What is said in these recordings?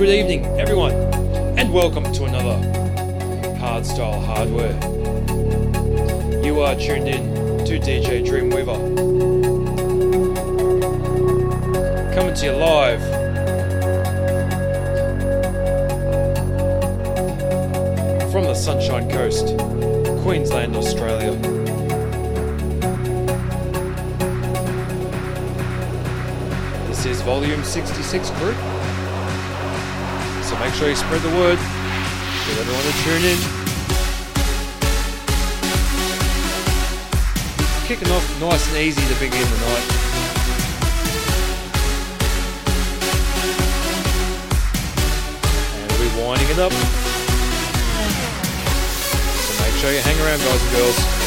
Good evening, everyone, and welcome to nice and easy to begin the night. Winding it up. So make sure you hang around, guys and girls.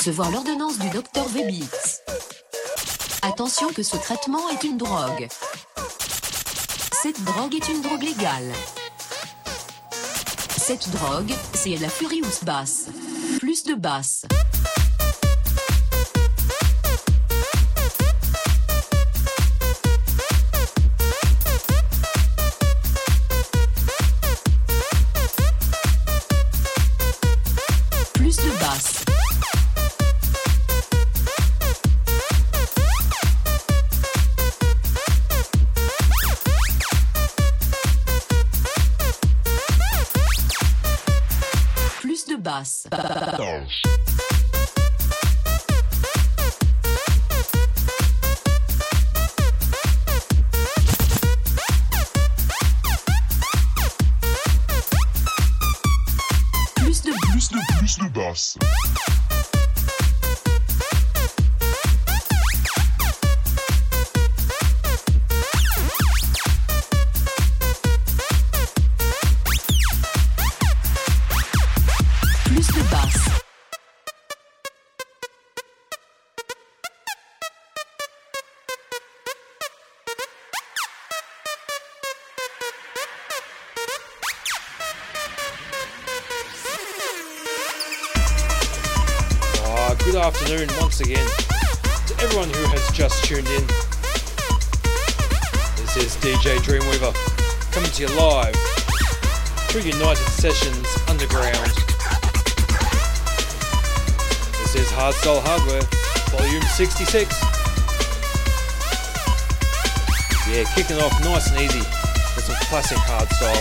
Recevoir l'ordonnance du docteur Vebix. Attention que ce traitement est une drogue. Cette drogue est une drogue légale. Cette drogue, c'est la Furious Bass. Plus de basse. Sessions Underground. This is Hardstyle Hardware, Volume 66. Yeah, kicking off nice and easy with some classic hardstyle.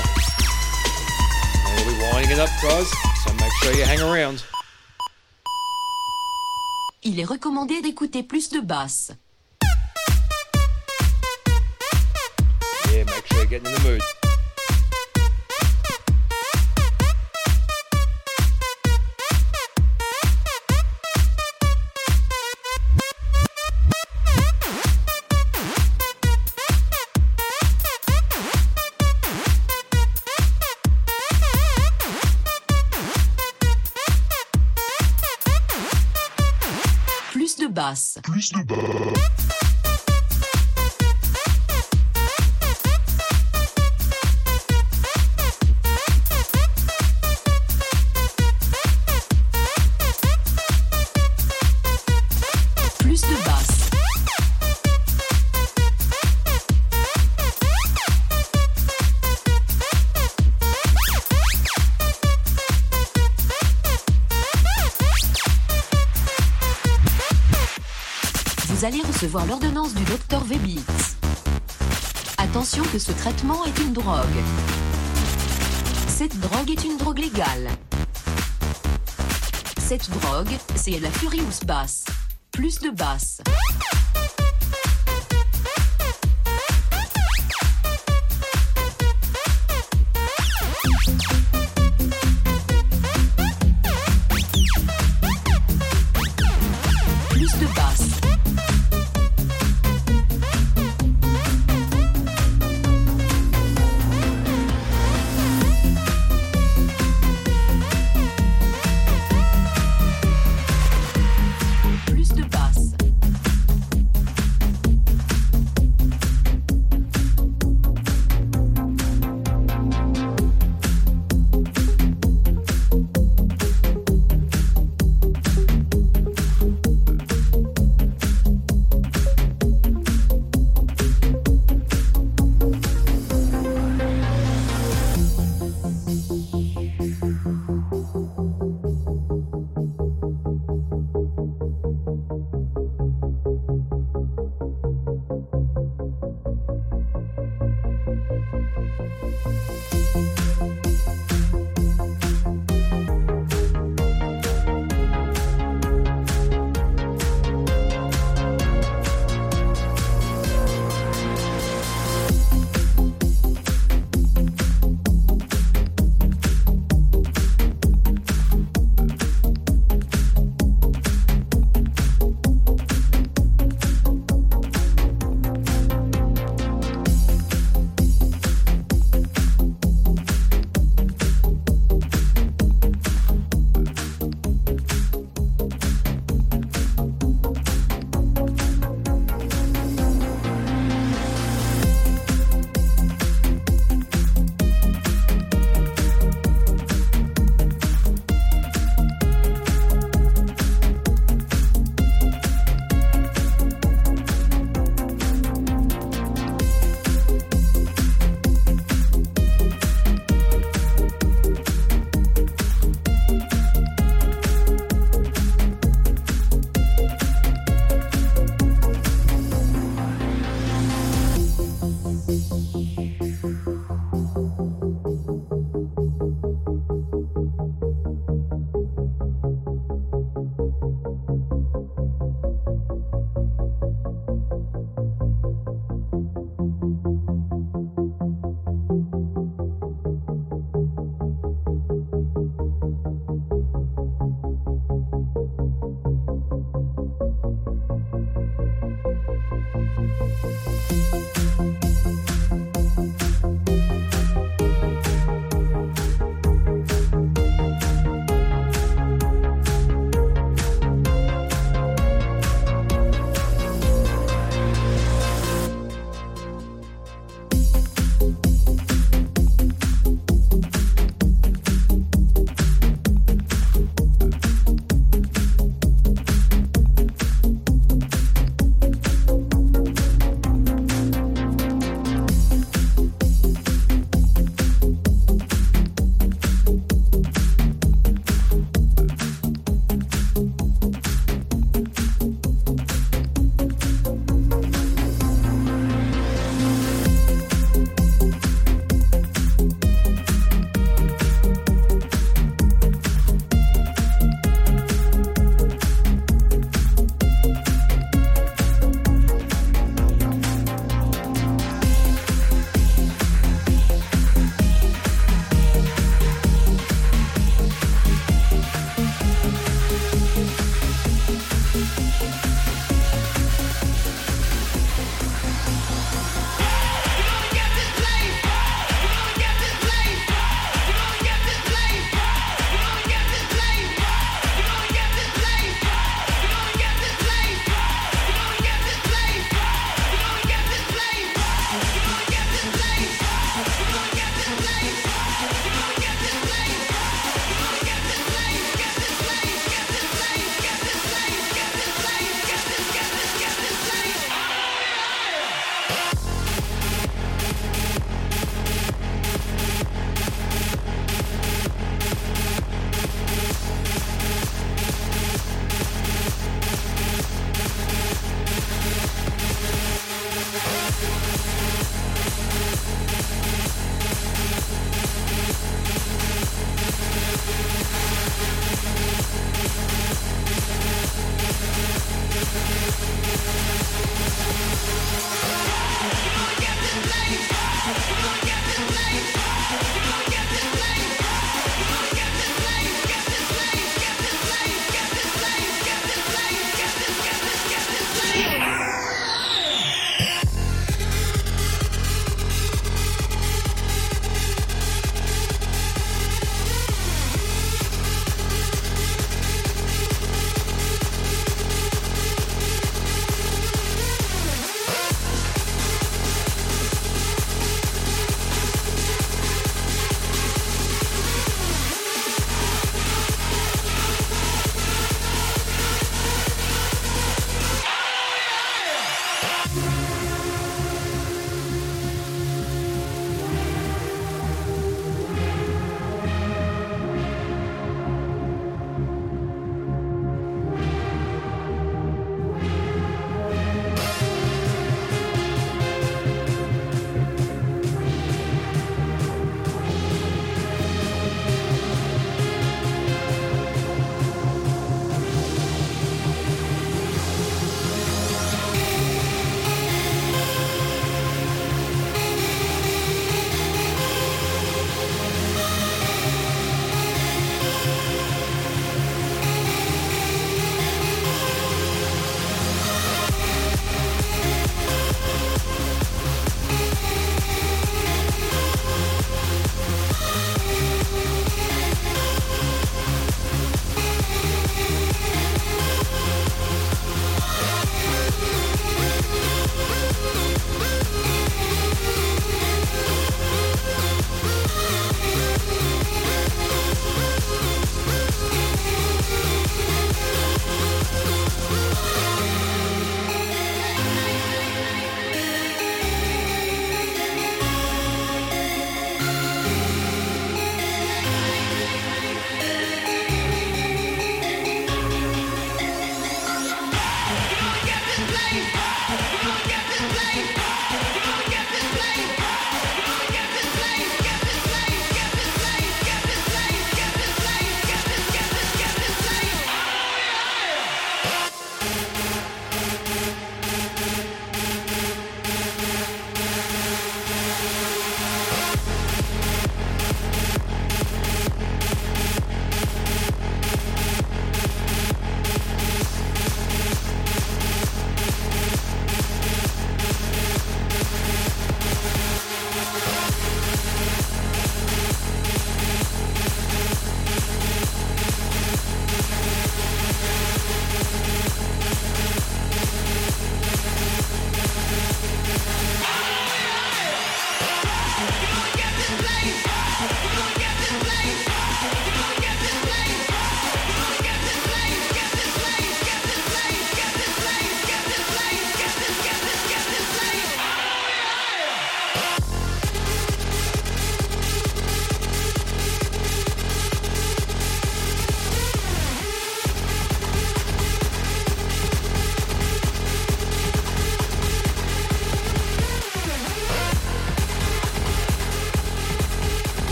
And we'll be winding it up, guys, so make sure you hang around. Il est recommandé d'écouter plus de basse. Plus de basse. Plus de basse. Recevoir l'ordonnance du docteur Vebix. Attention que ce traitement est une drogue. Cette drogue est une drogue légale. Cette drogue, c'est la Furious Bass. Plus de basse.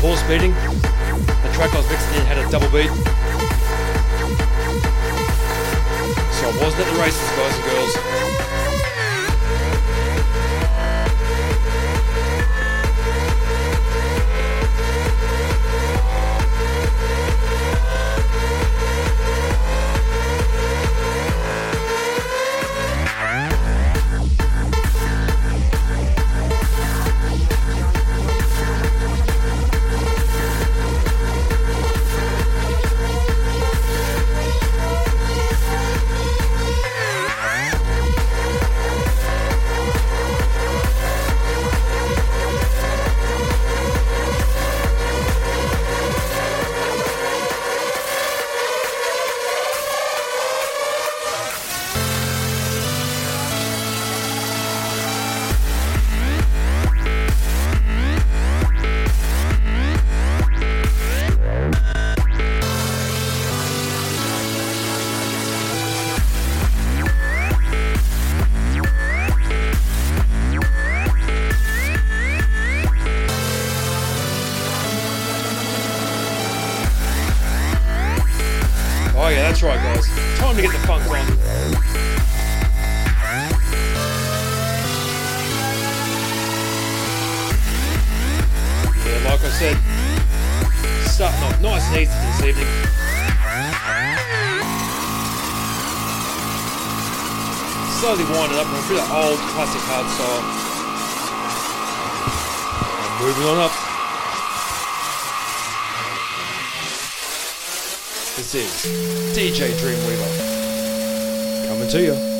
Horse beating. The track I was mixing in had a double beat. So I wasn't at the races, guys and girls. Oh, to get the funk on. Yeah, like I said, starting off nice and easy this evening. Slowly winding up with a bit of old classic hard style. And moving on up. This is DJ Dreamweaver coming to you.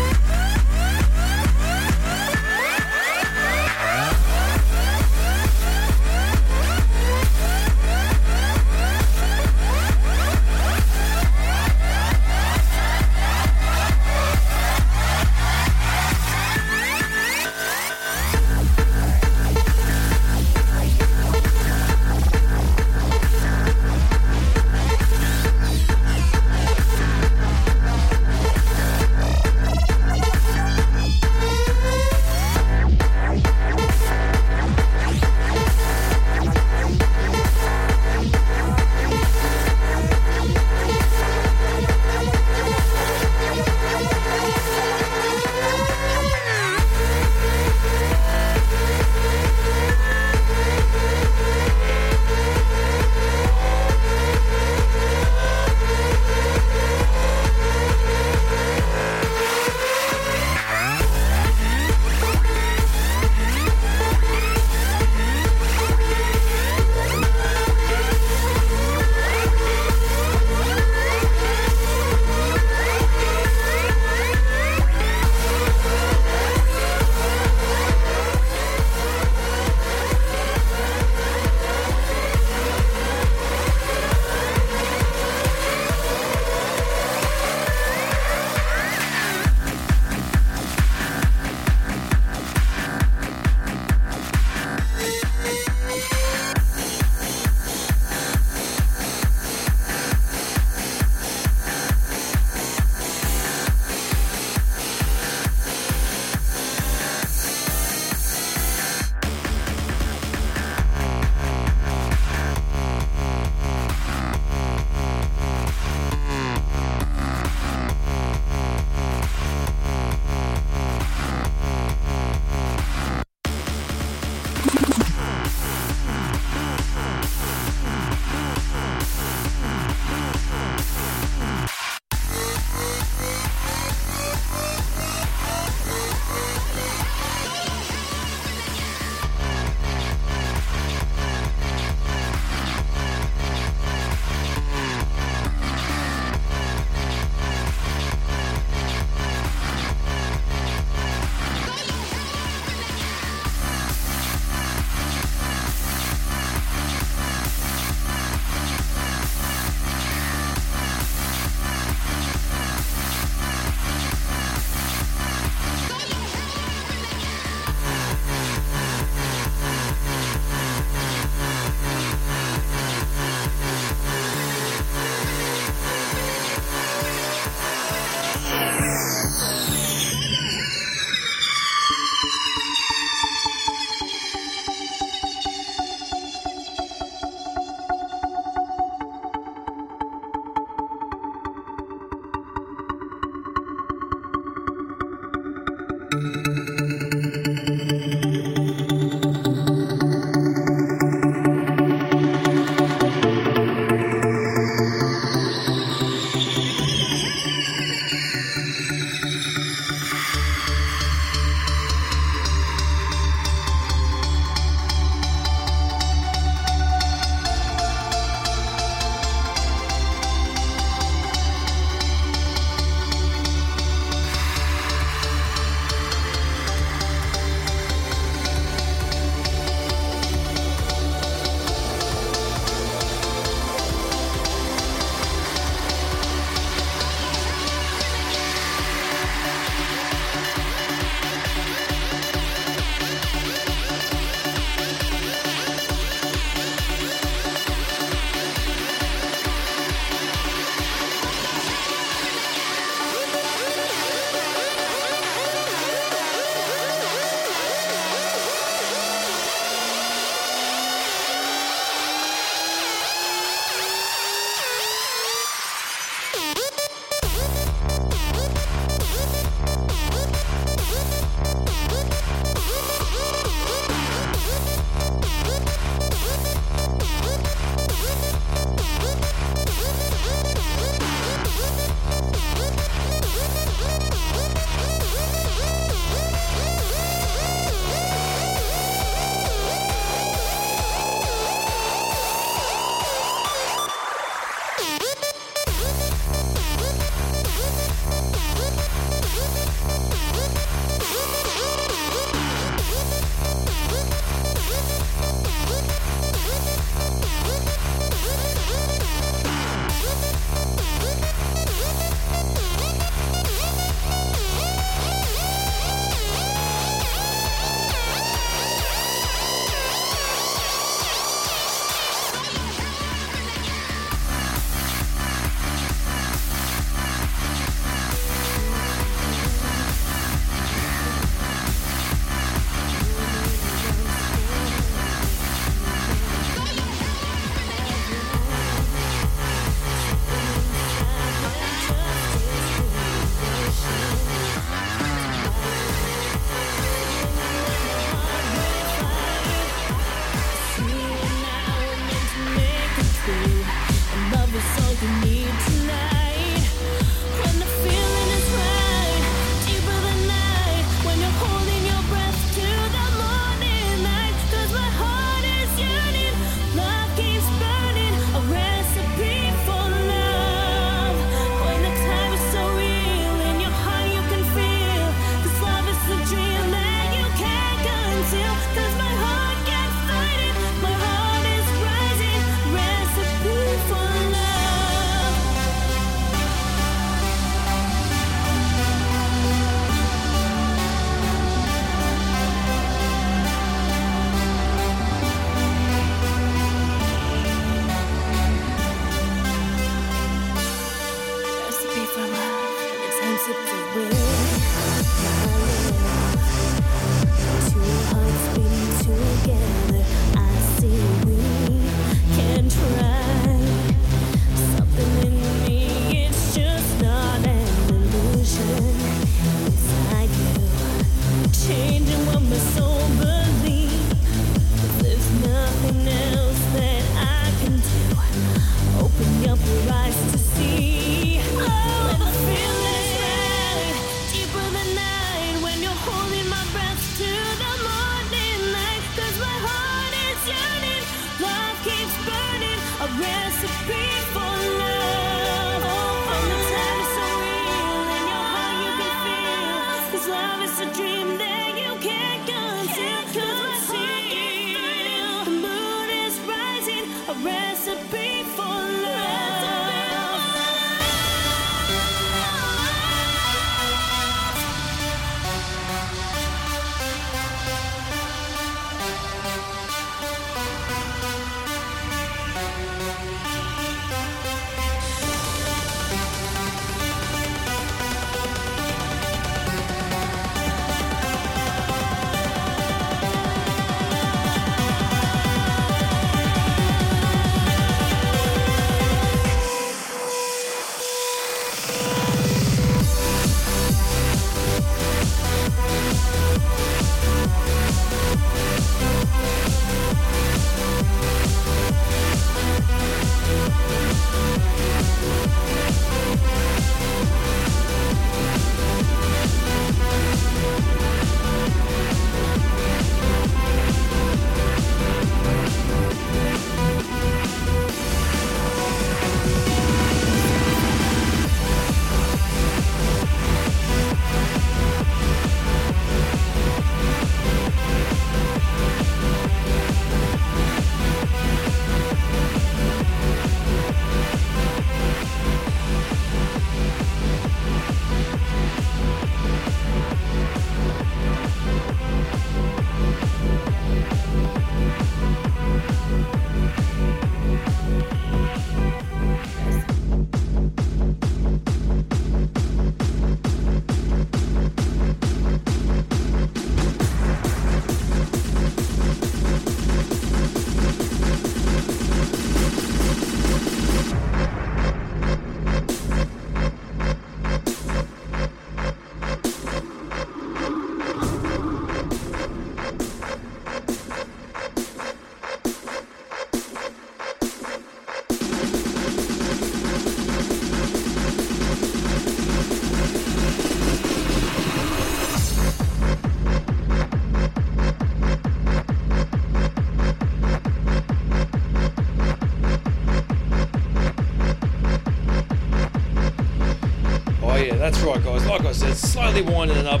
That's right, guys. Like I said, slowly winding it up.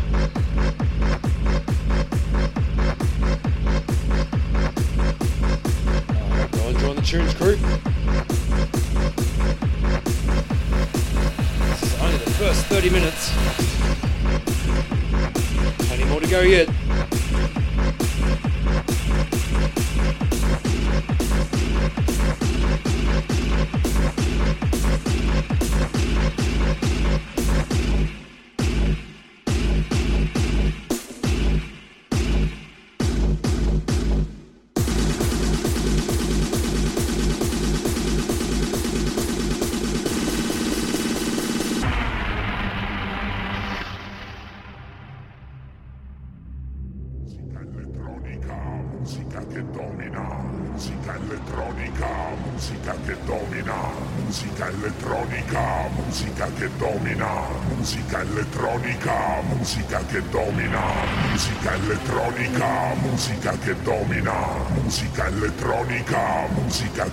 Go enjoying the tunes, crew. This is only the first 30 minutes. Plenty more to go yet.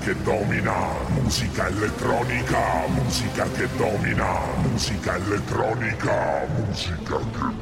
Che domina, musica elettronica, musica che domina, musica elettronica, musica che domina.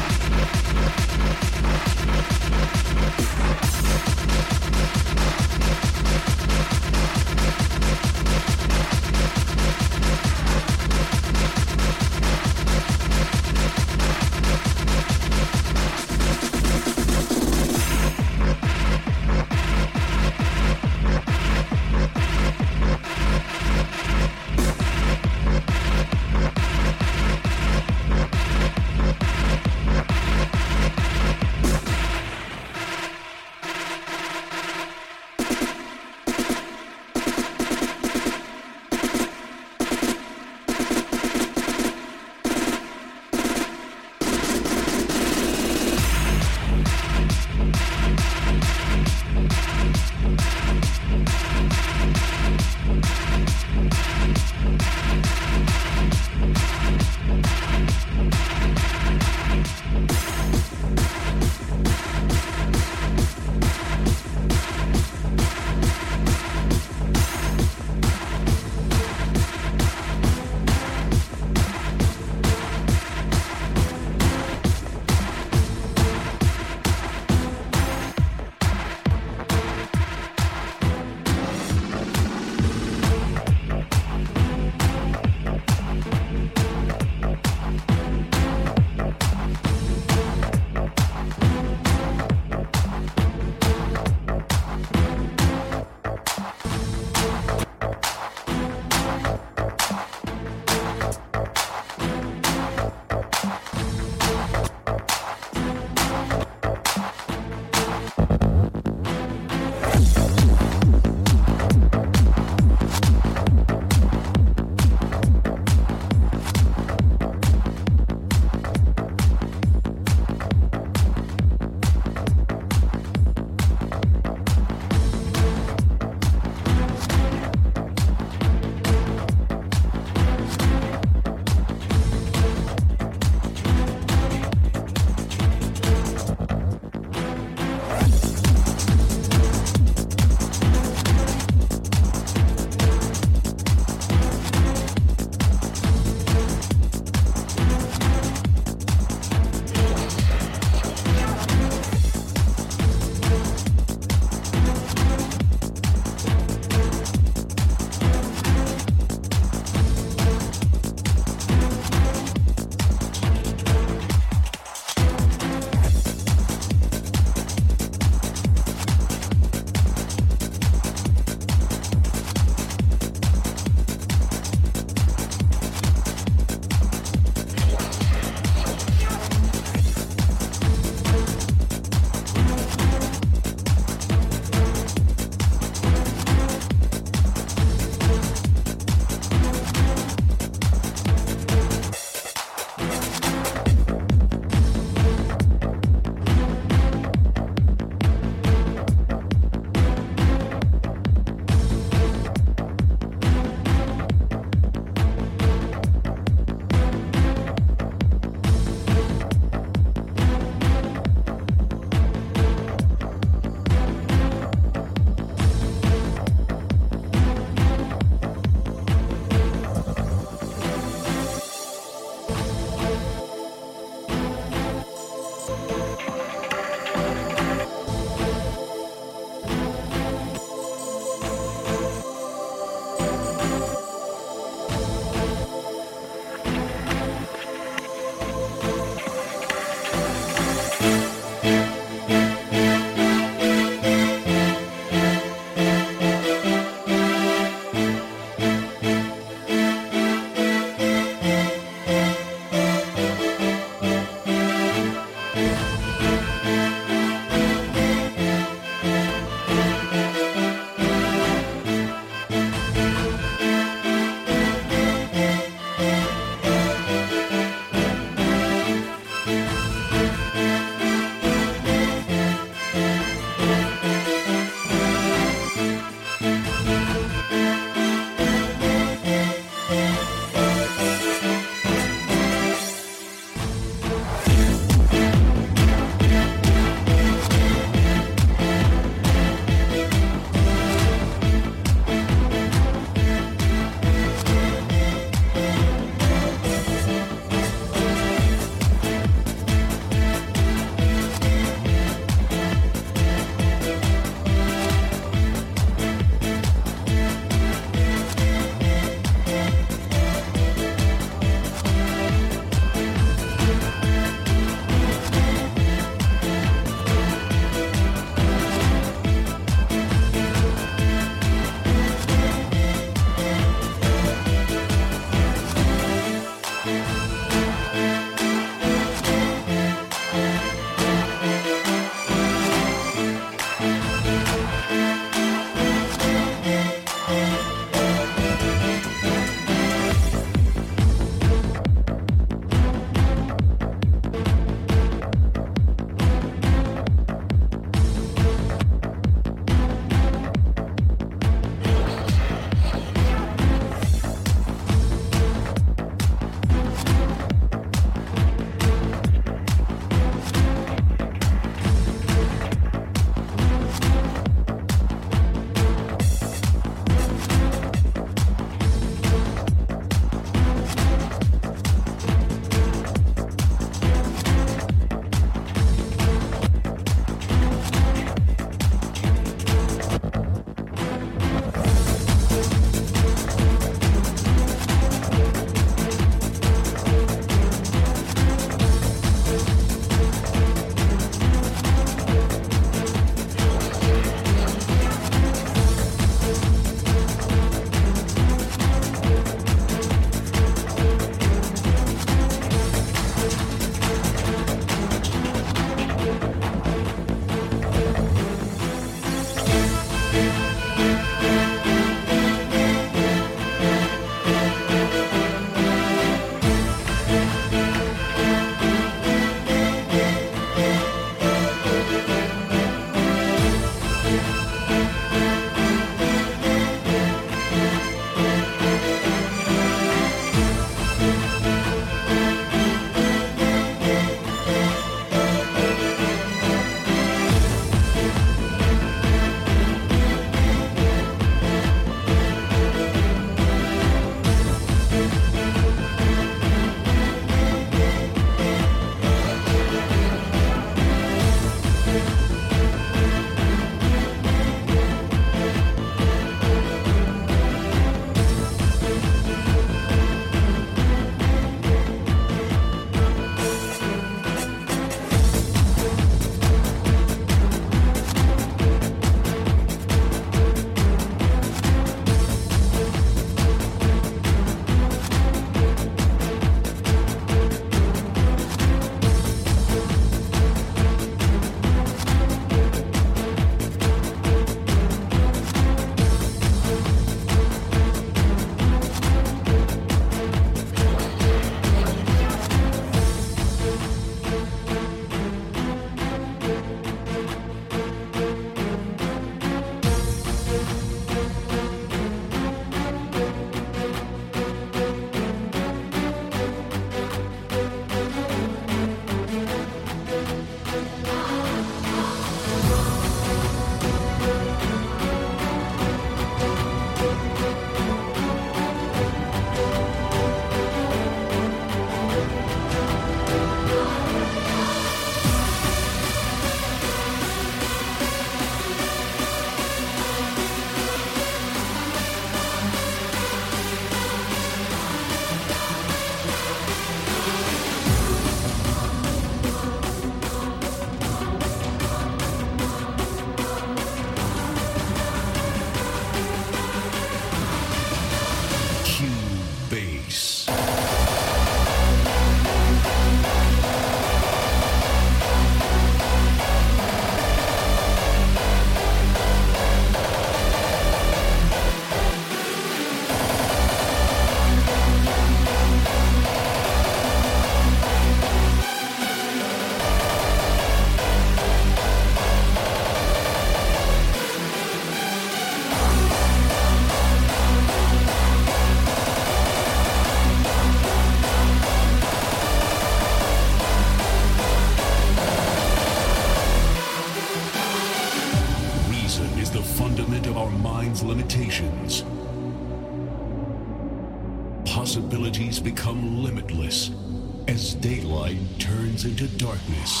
Darkness.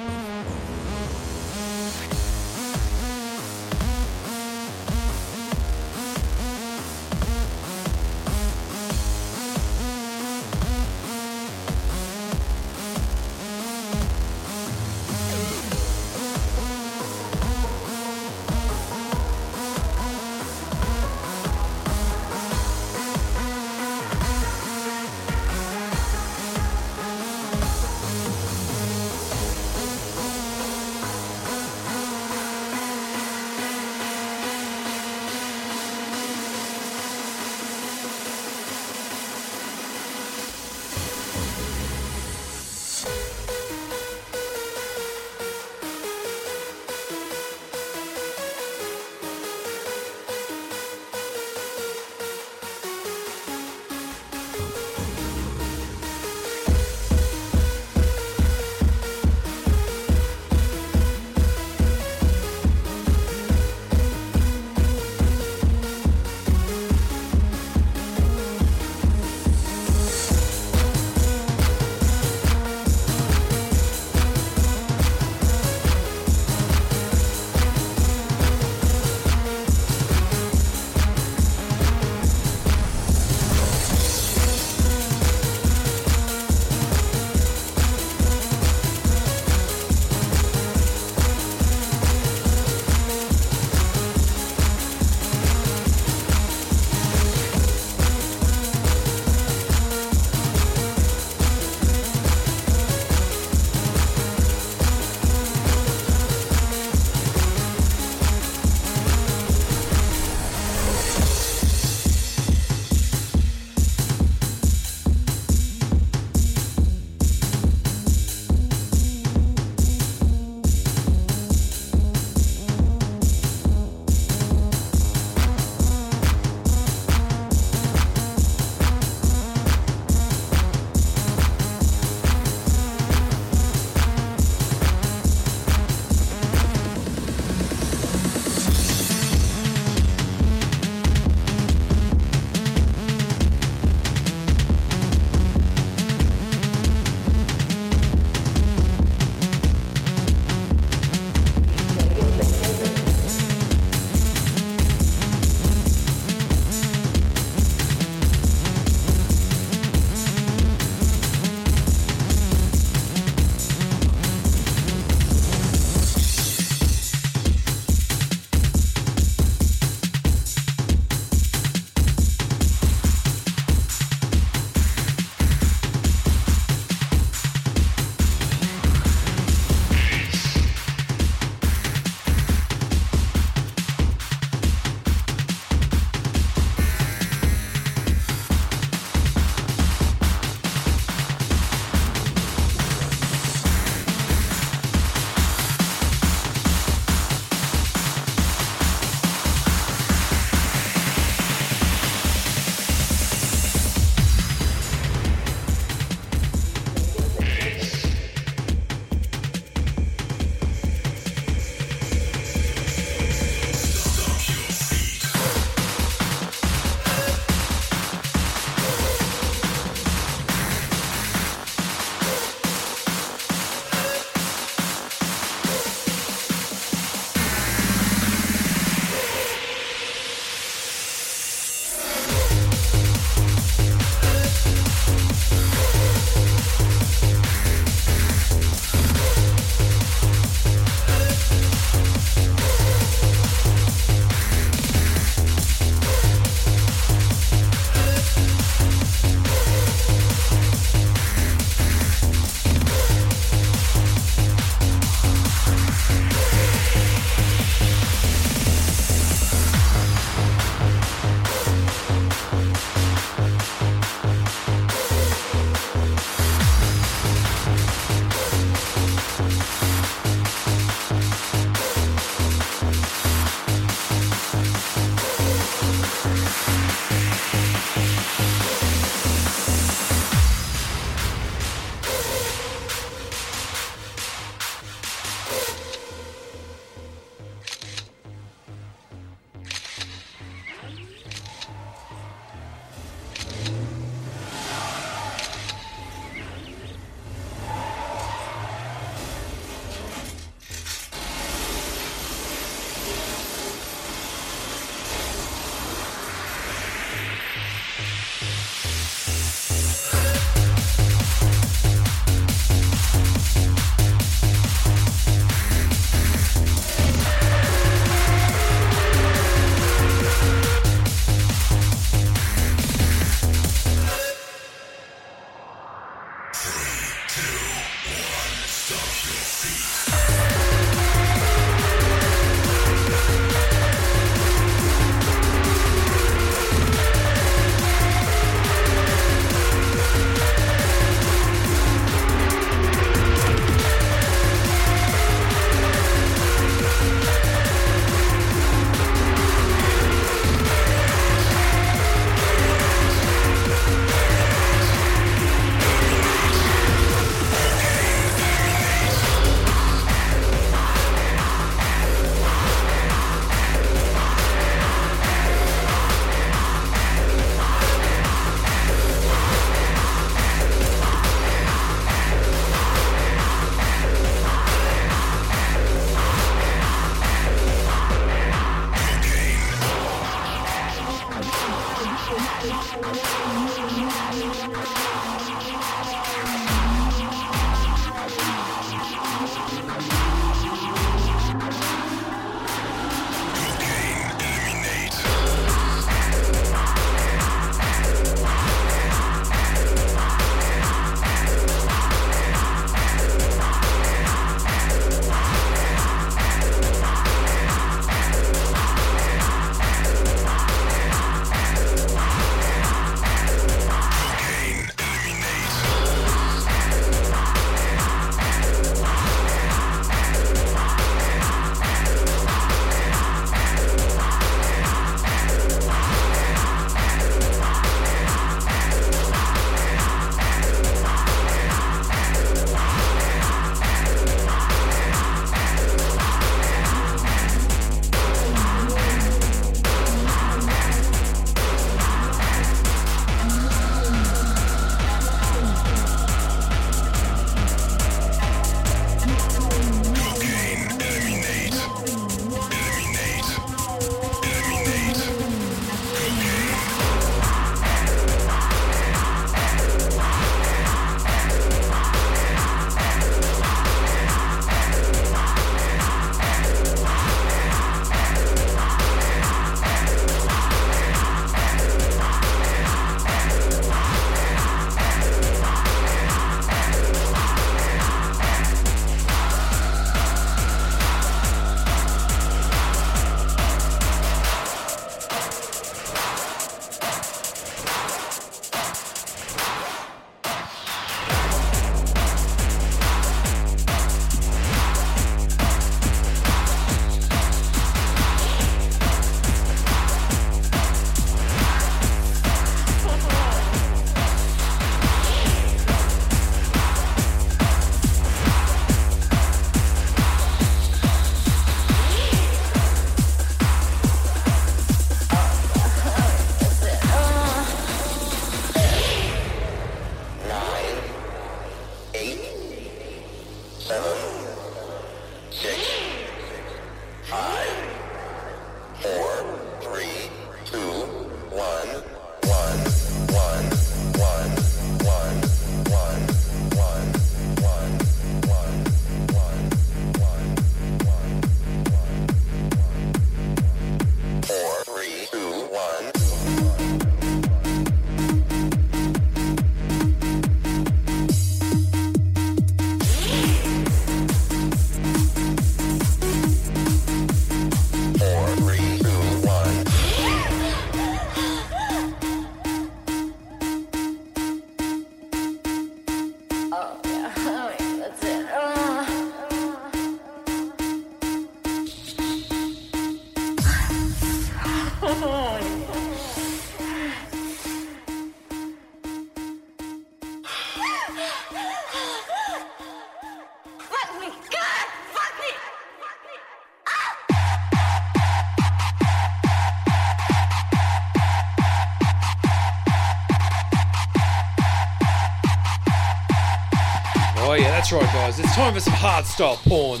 Right, guys. It's time for some hard hardstyle porn.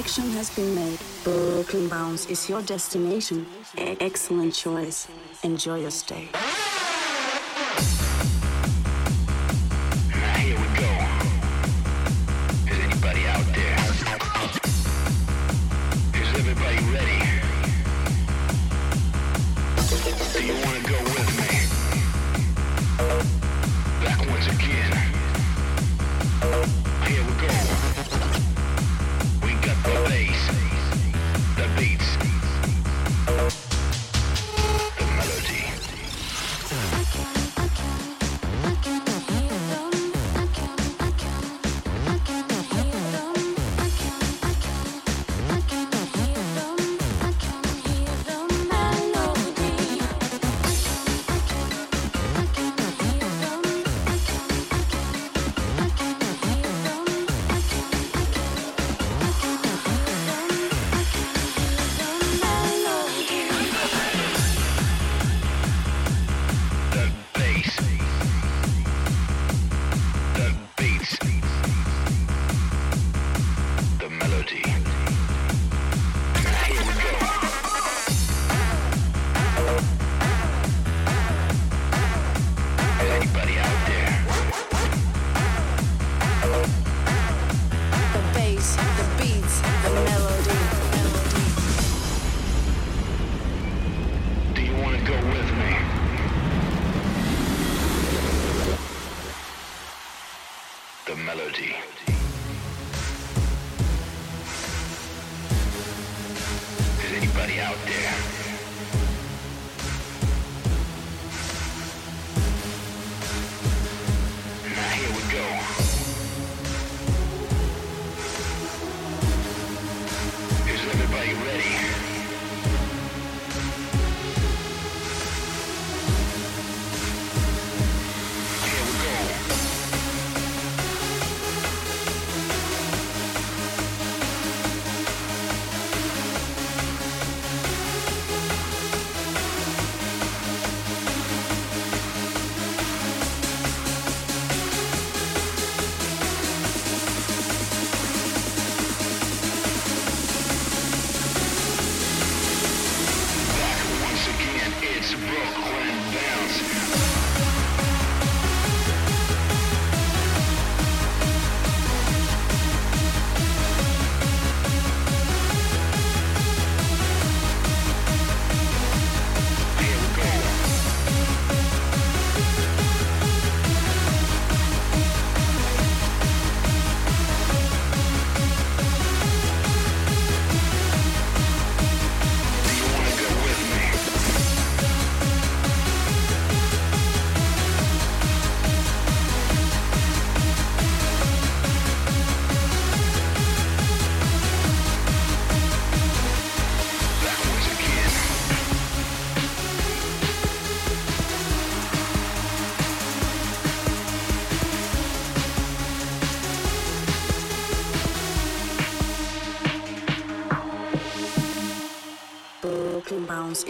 selection has been made. Brooklyn Bounce is your destination. Excellent choice. Enjoy your stay.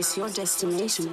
is your destination.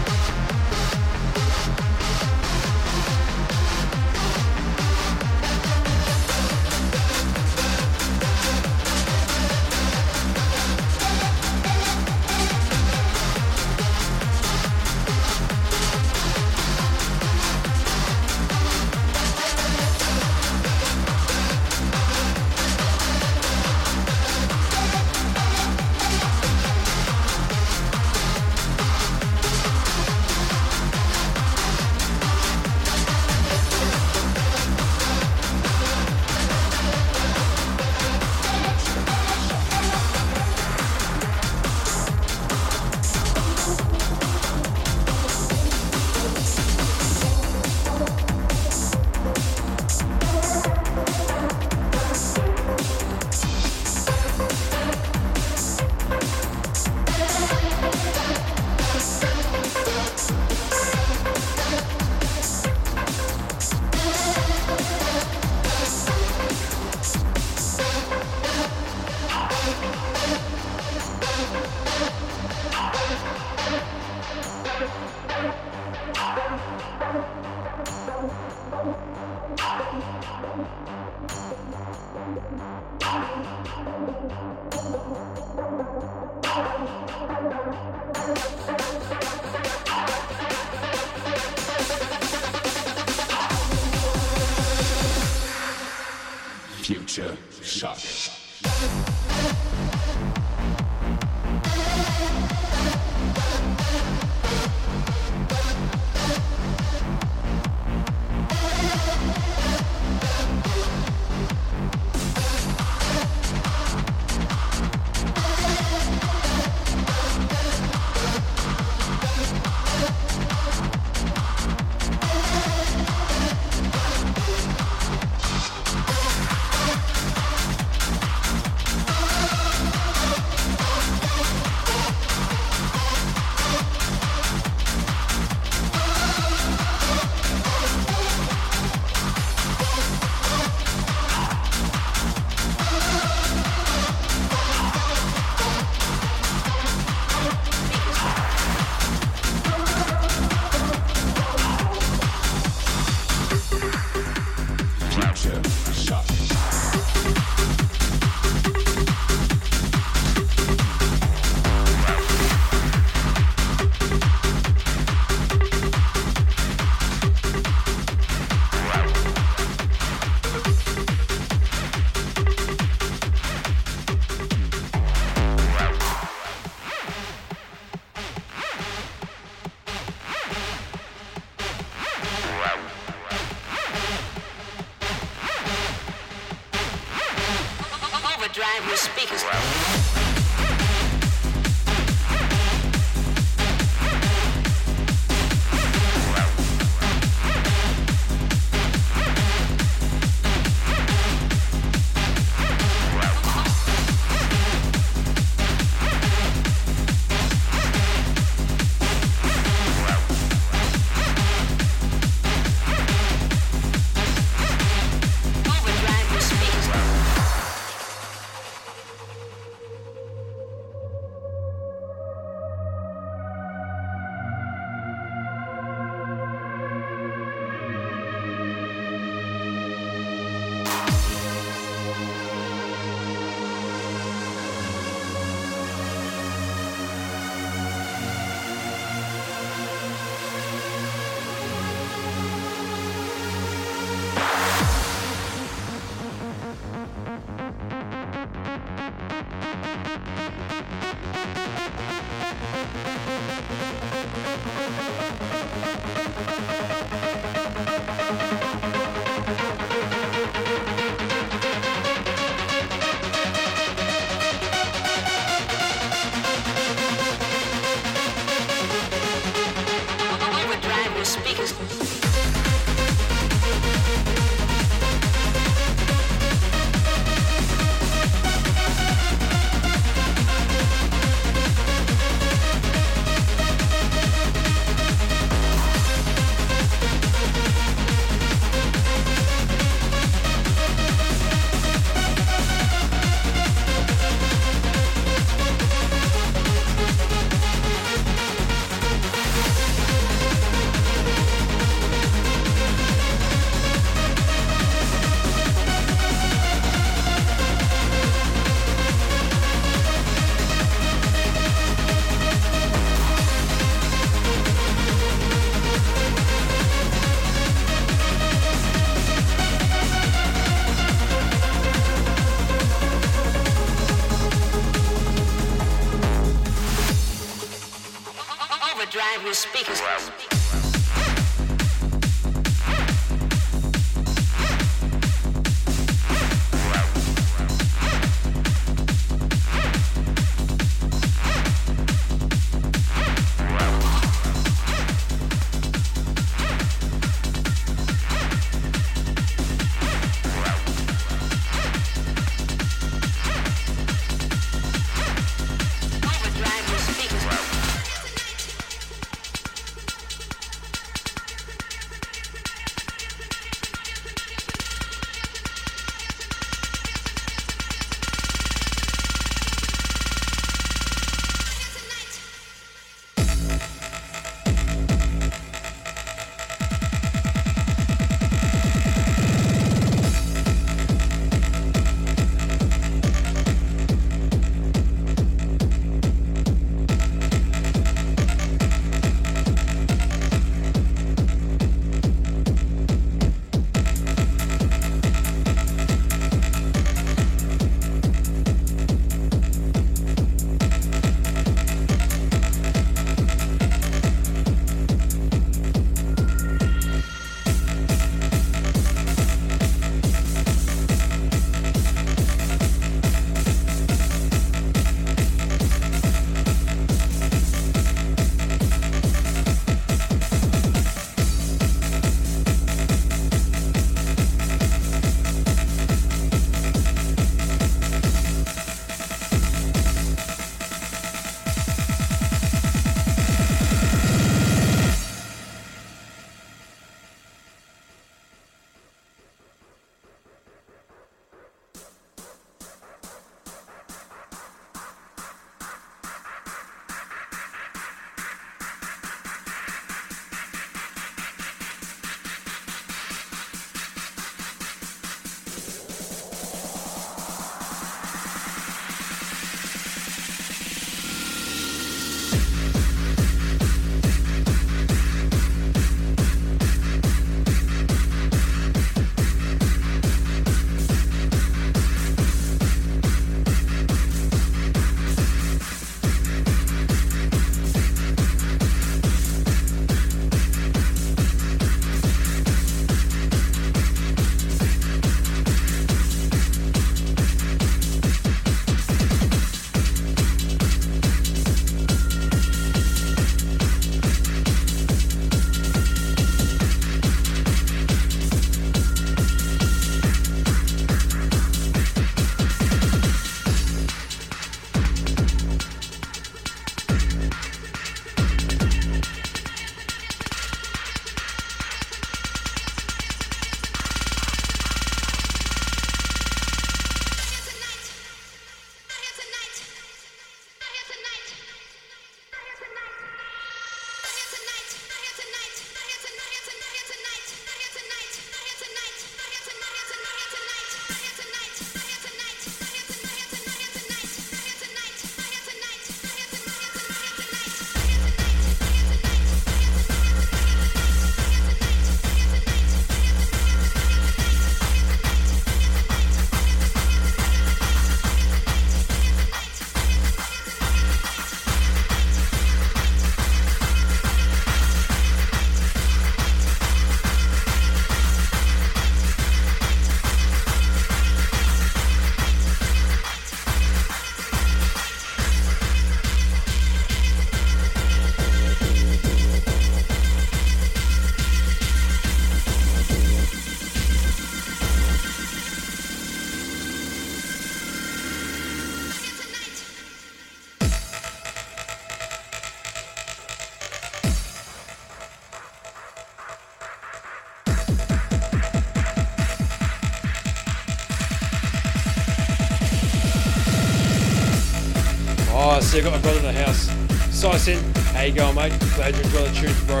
So you got my brother in the house. Sison, how you going, mate? Glad you enjoy the tunes, bro.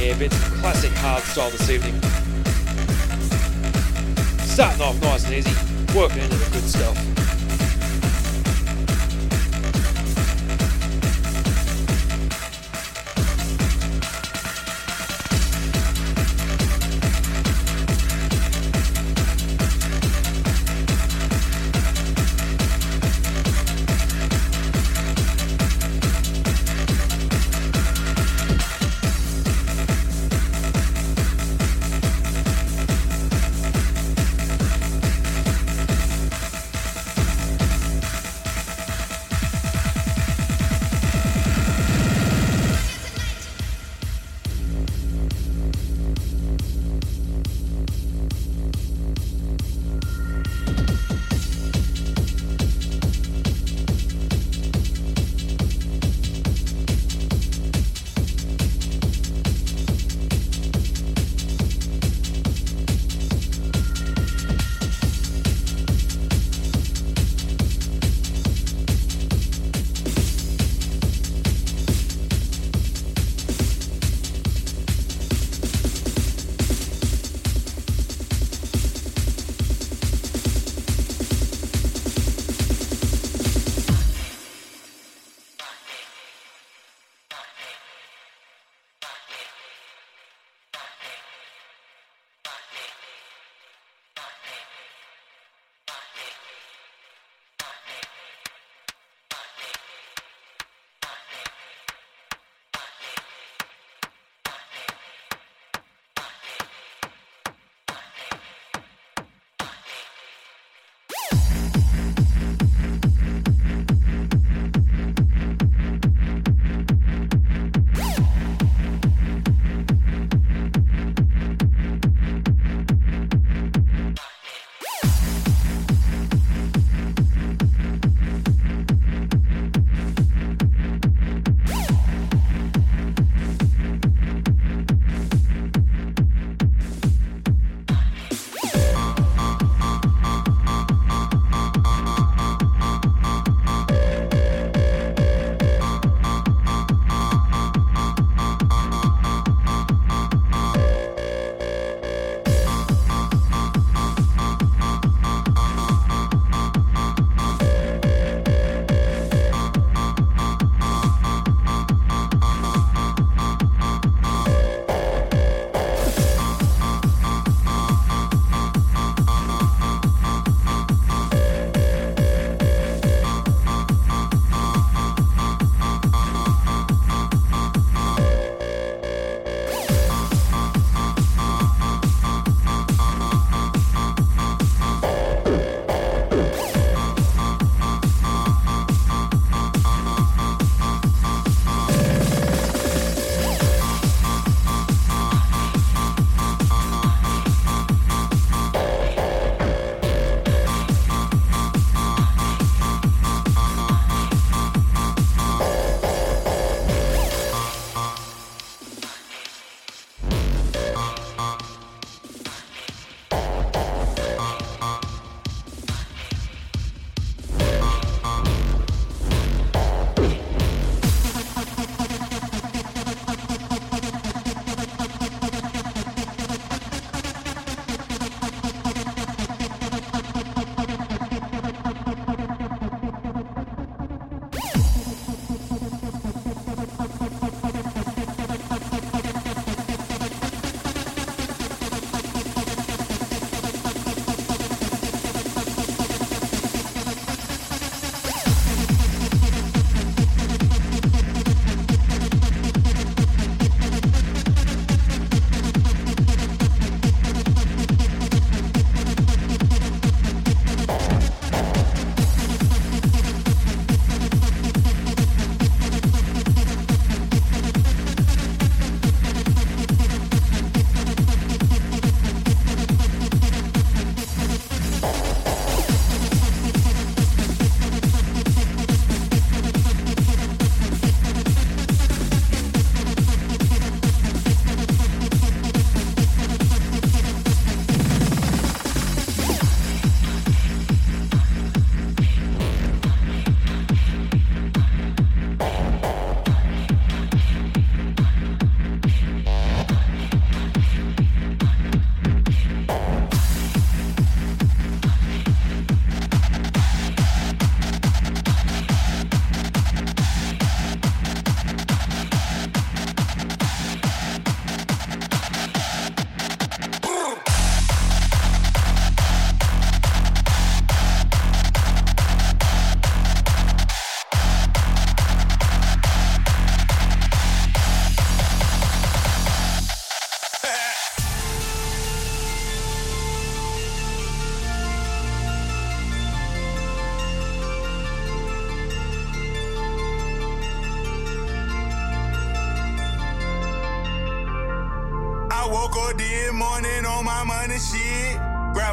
Yeah, been some classic hardstyle this evening. Starting off nice and easy, working into the good stuff.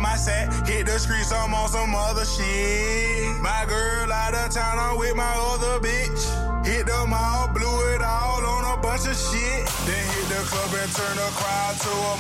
my hit the streets, I'm on some other shit. My girl out of town, I'm with my other bitch. Hit the mall, blew it all on a bunch of shit. Then hit the club and turn the crowd to a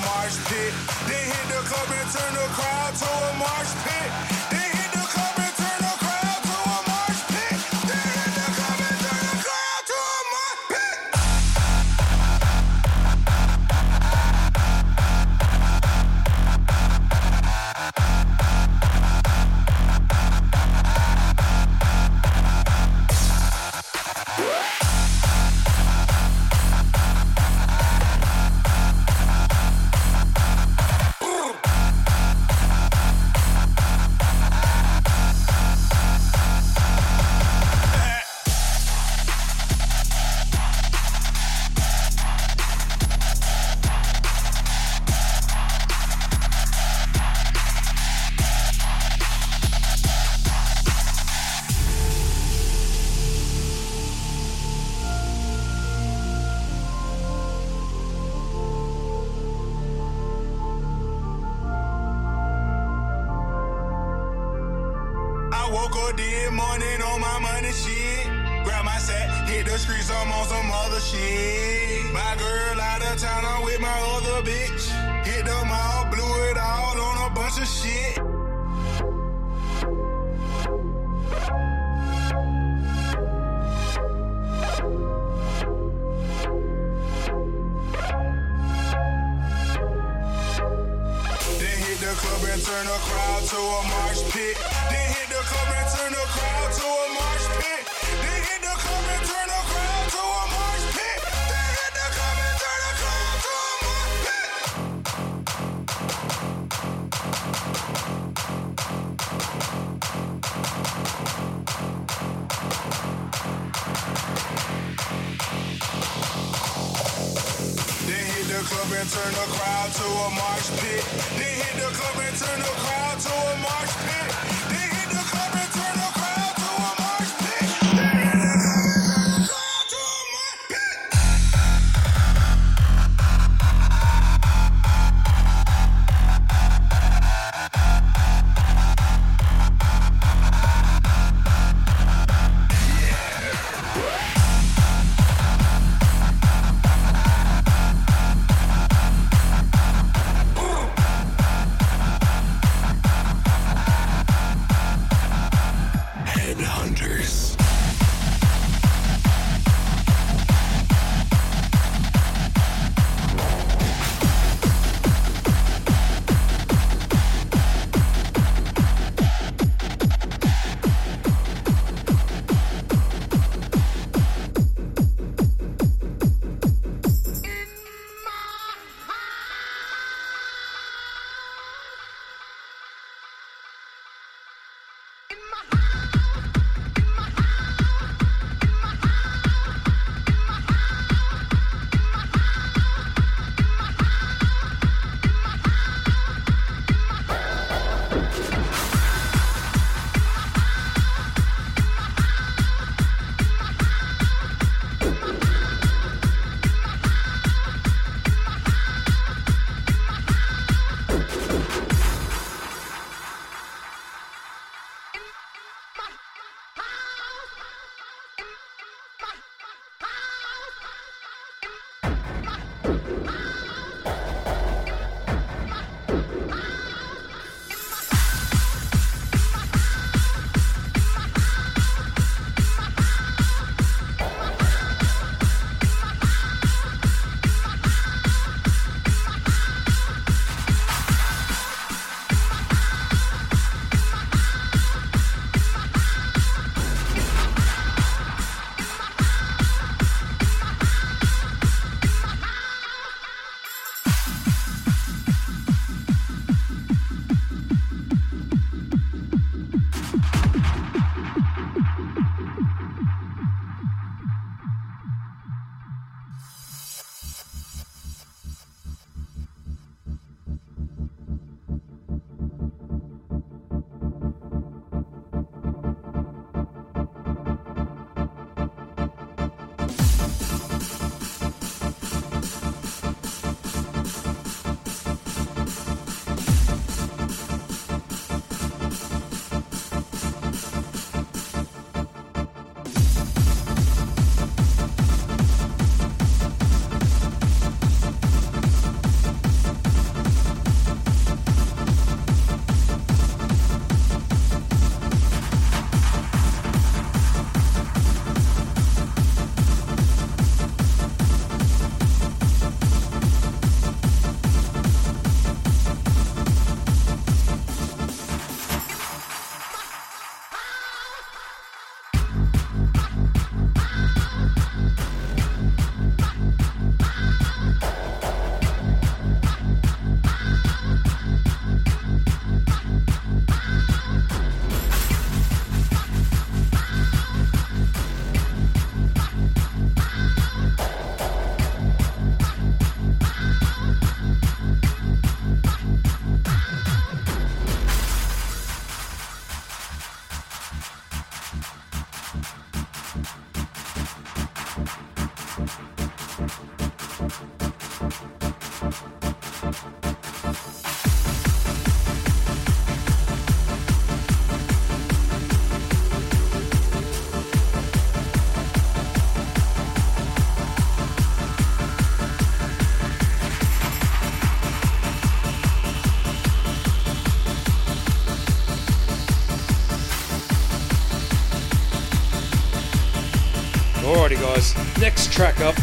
guys. Next track up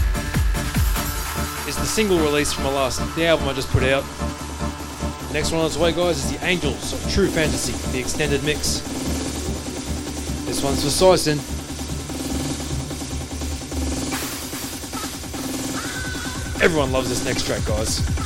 is the single release from my last the album I just put out. Next one on its way, guys, is the Angels of True Fantasy, the extended mix. This one's for Sison. Everyone loves this next track, guys.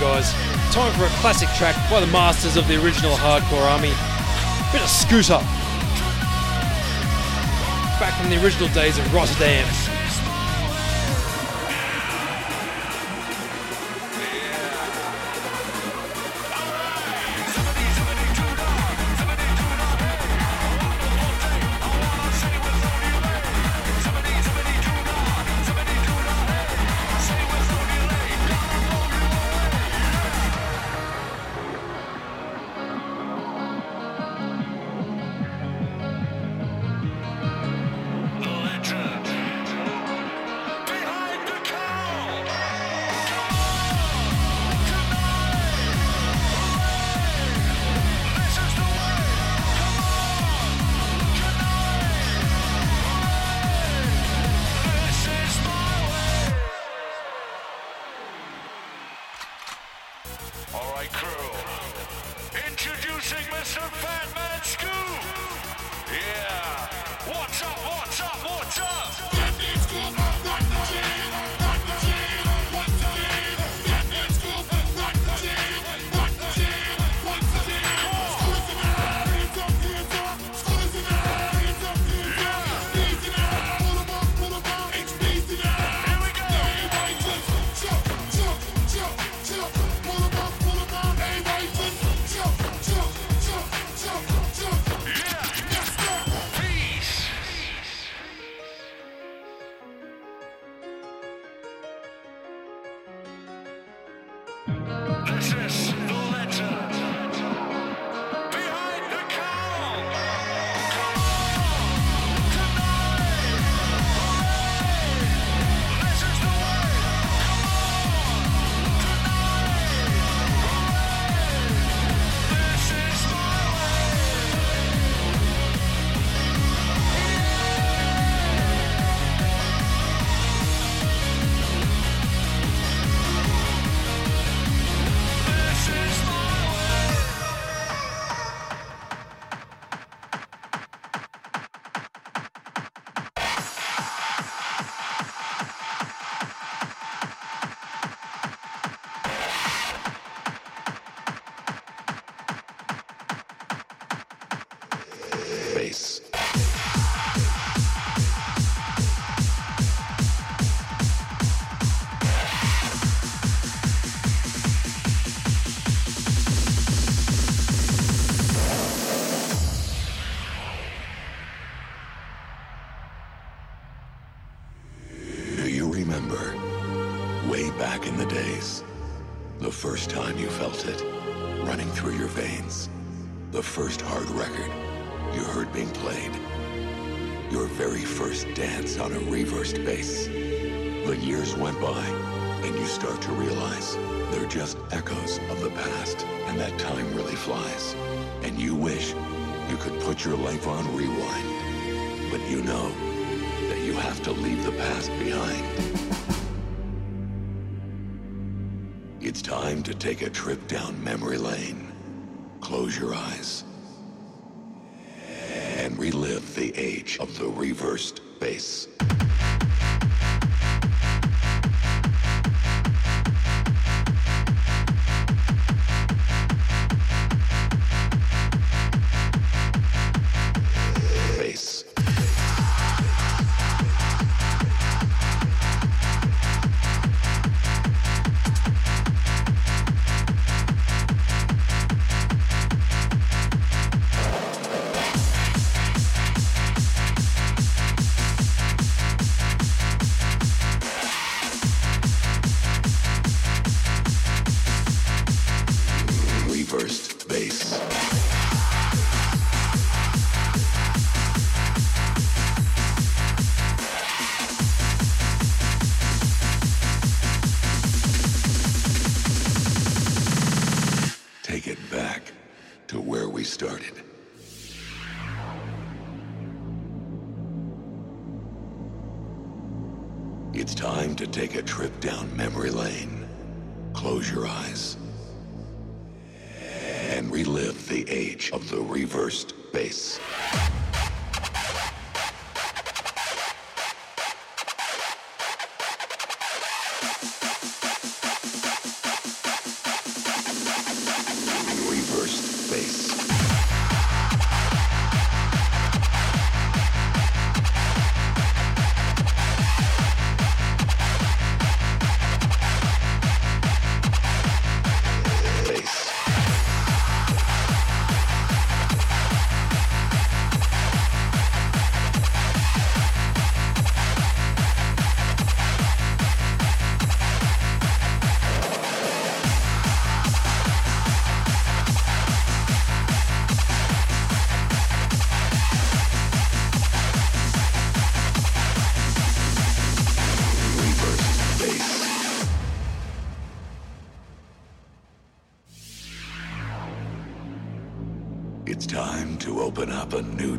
Guys. Time for a classic track by the masters of the original Hardcore Army. Bit of Scooter. Back from the original days of Rotterdam.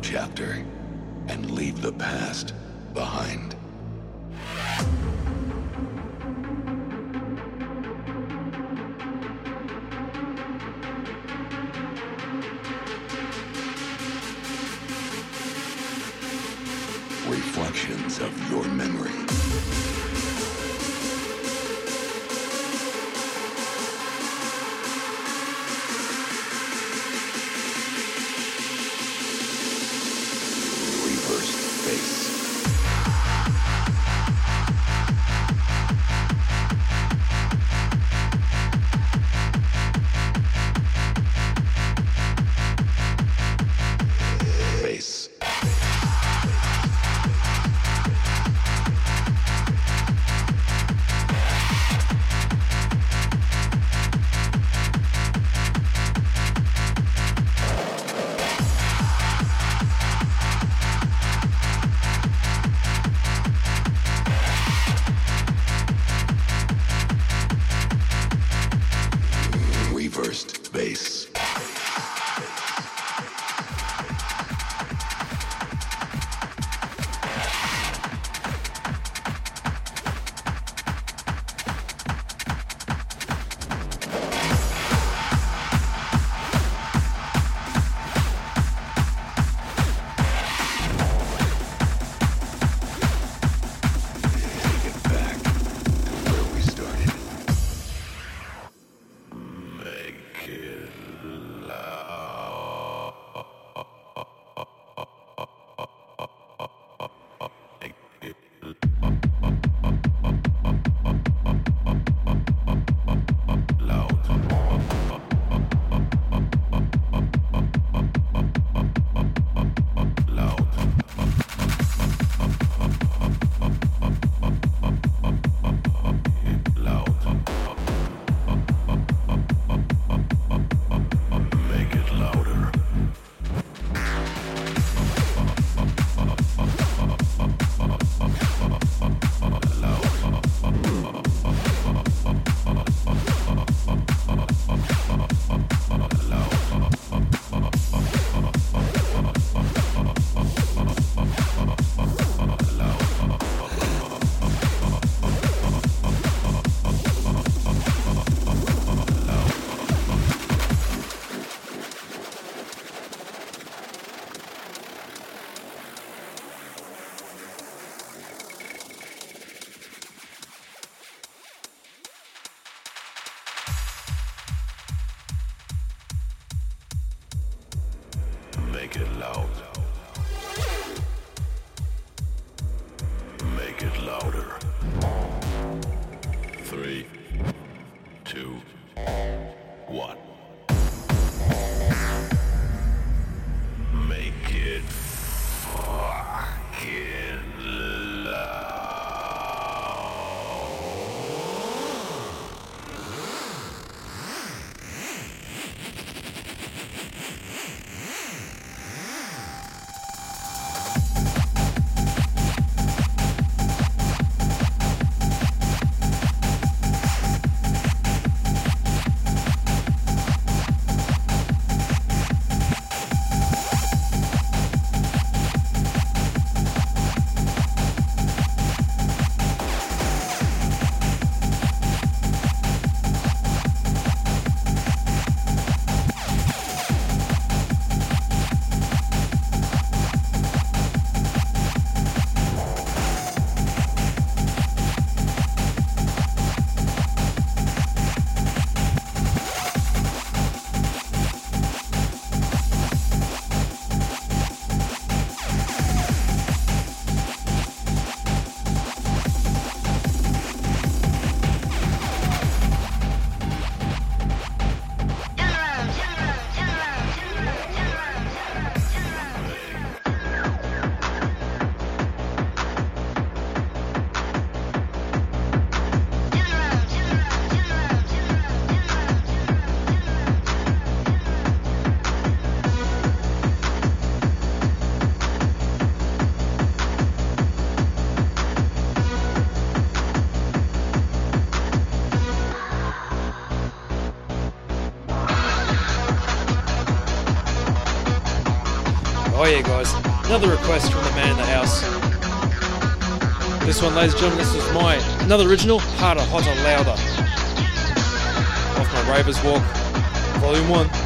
Chapter and leave the past Guys, another request from the man in the house. This one, ladies and gentlemen, this is my another original, harder, hotter, louder. Off my Ravers Walk, Volume 1.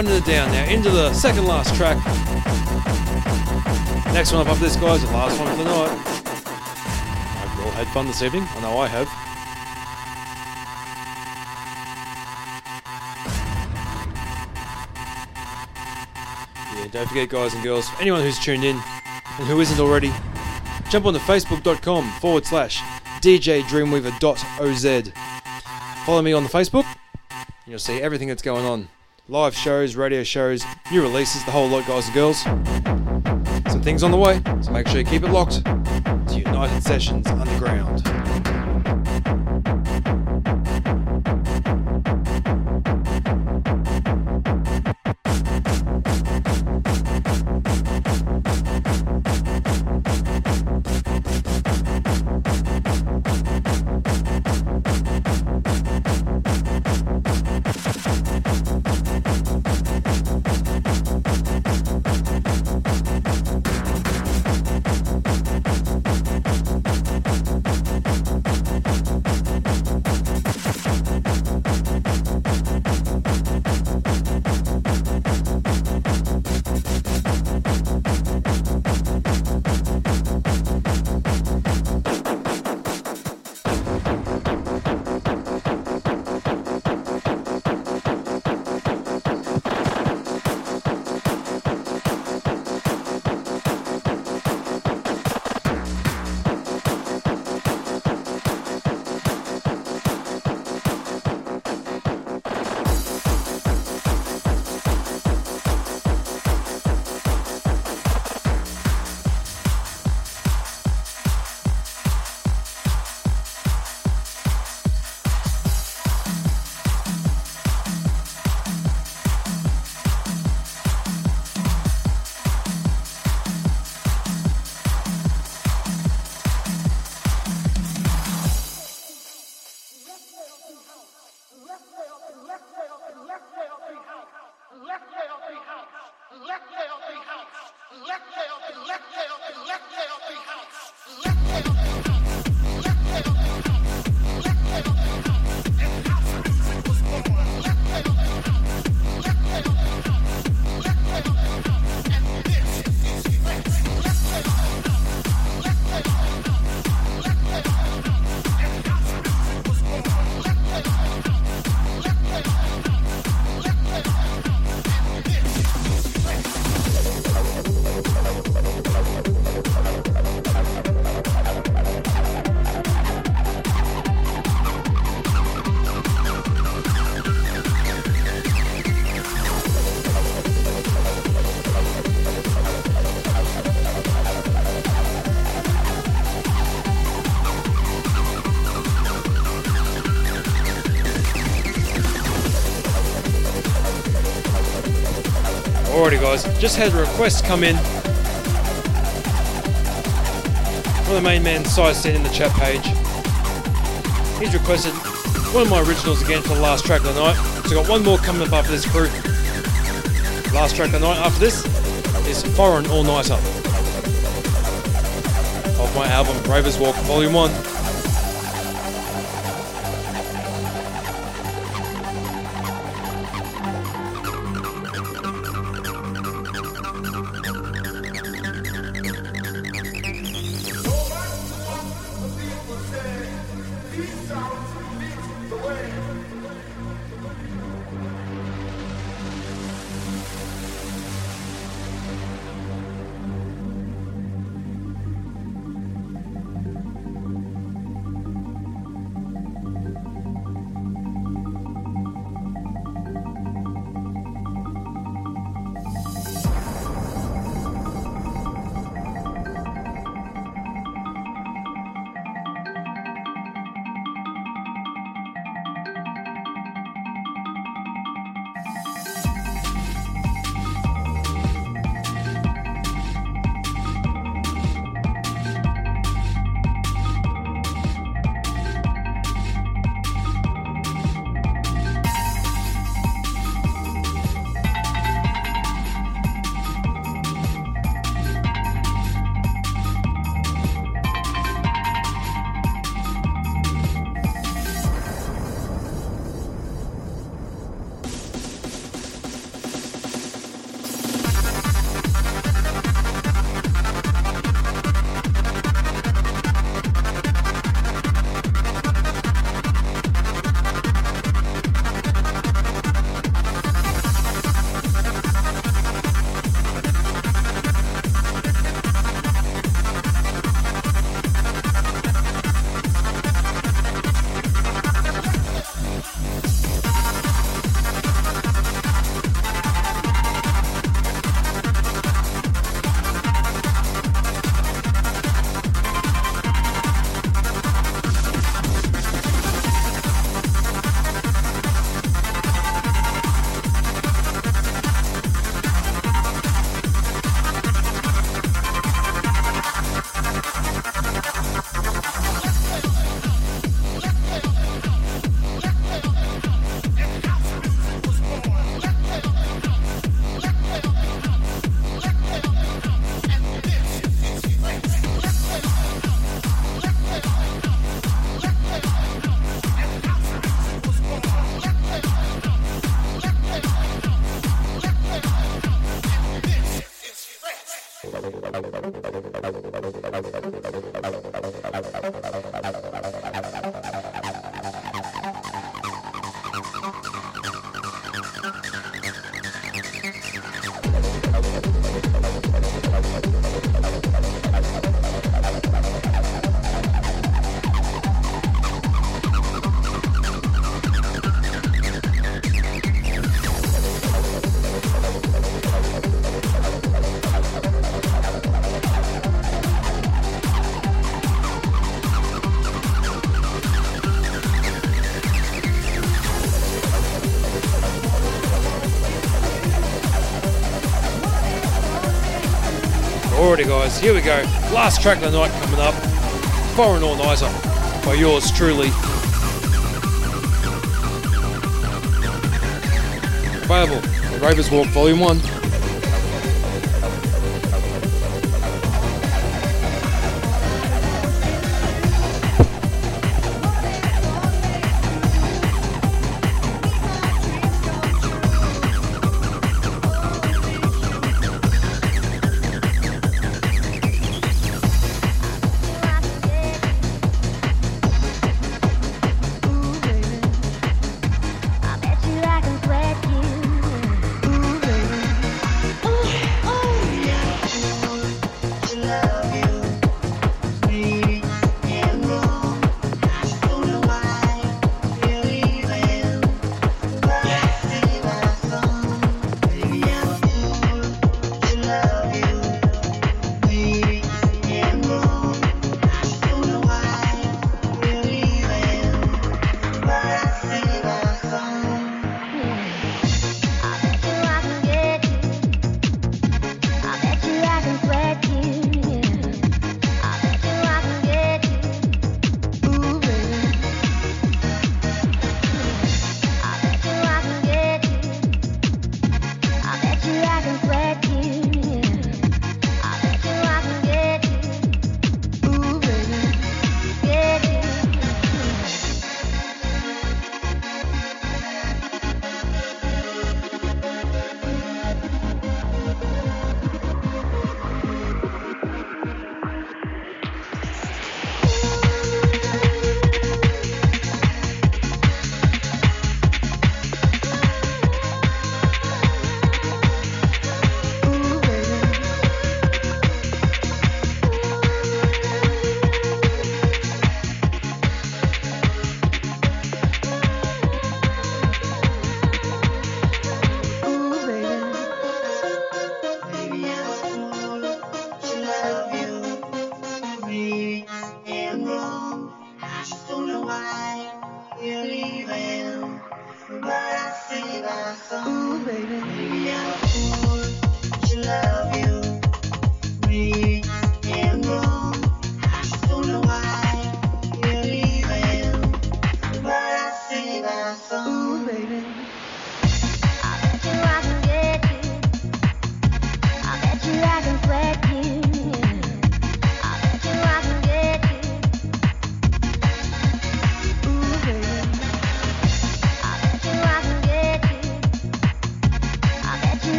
Winding it down now into the second last track. Next one up after this, guys, the last one of the night. Hope you all had fun this evening. I know I have. Yeah, don't forget, guys and girls, anyone who's tuned in and who isn't already, jump on to facebook.com forward slash djdreamweaver.oz. Follow me on the Facebook, and you'll see everything that's going on. Live shows, radio shows, new releases, the whole lot, guys and girls. Some things on the way, so make sure you keep it locked to United Sessions Underground. Just had a request come in. Of the main man, Sai, sent in the chat page. He's requested one of my originals again for the last track of the night. So, I got one more coming up after this crew. Last track of the night after this is Foreign All Nighter of my album Ravers Walk Volume 1. Alrighty, guys, here we go. Last track of the night coming up. Foreign Nighter by yours truly. Available on Ravers Walk Volume 1.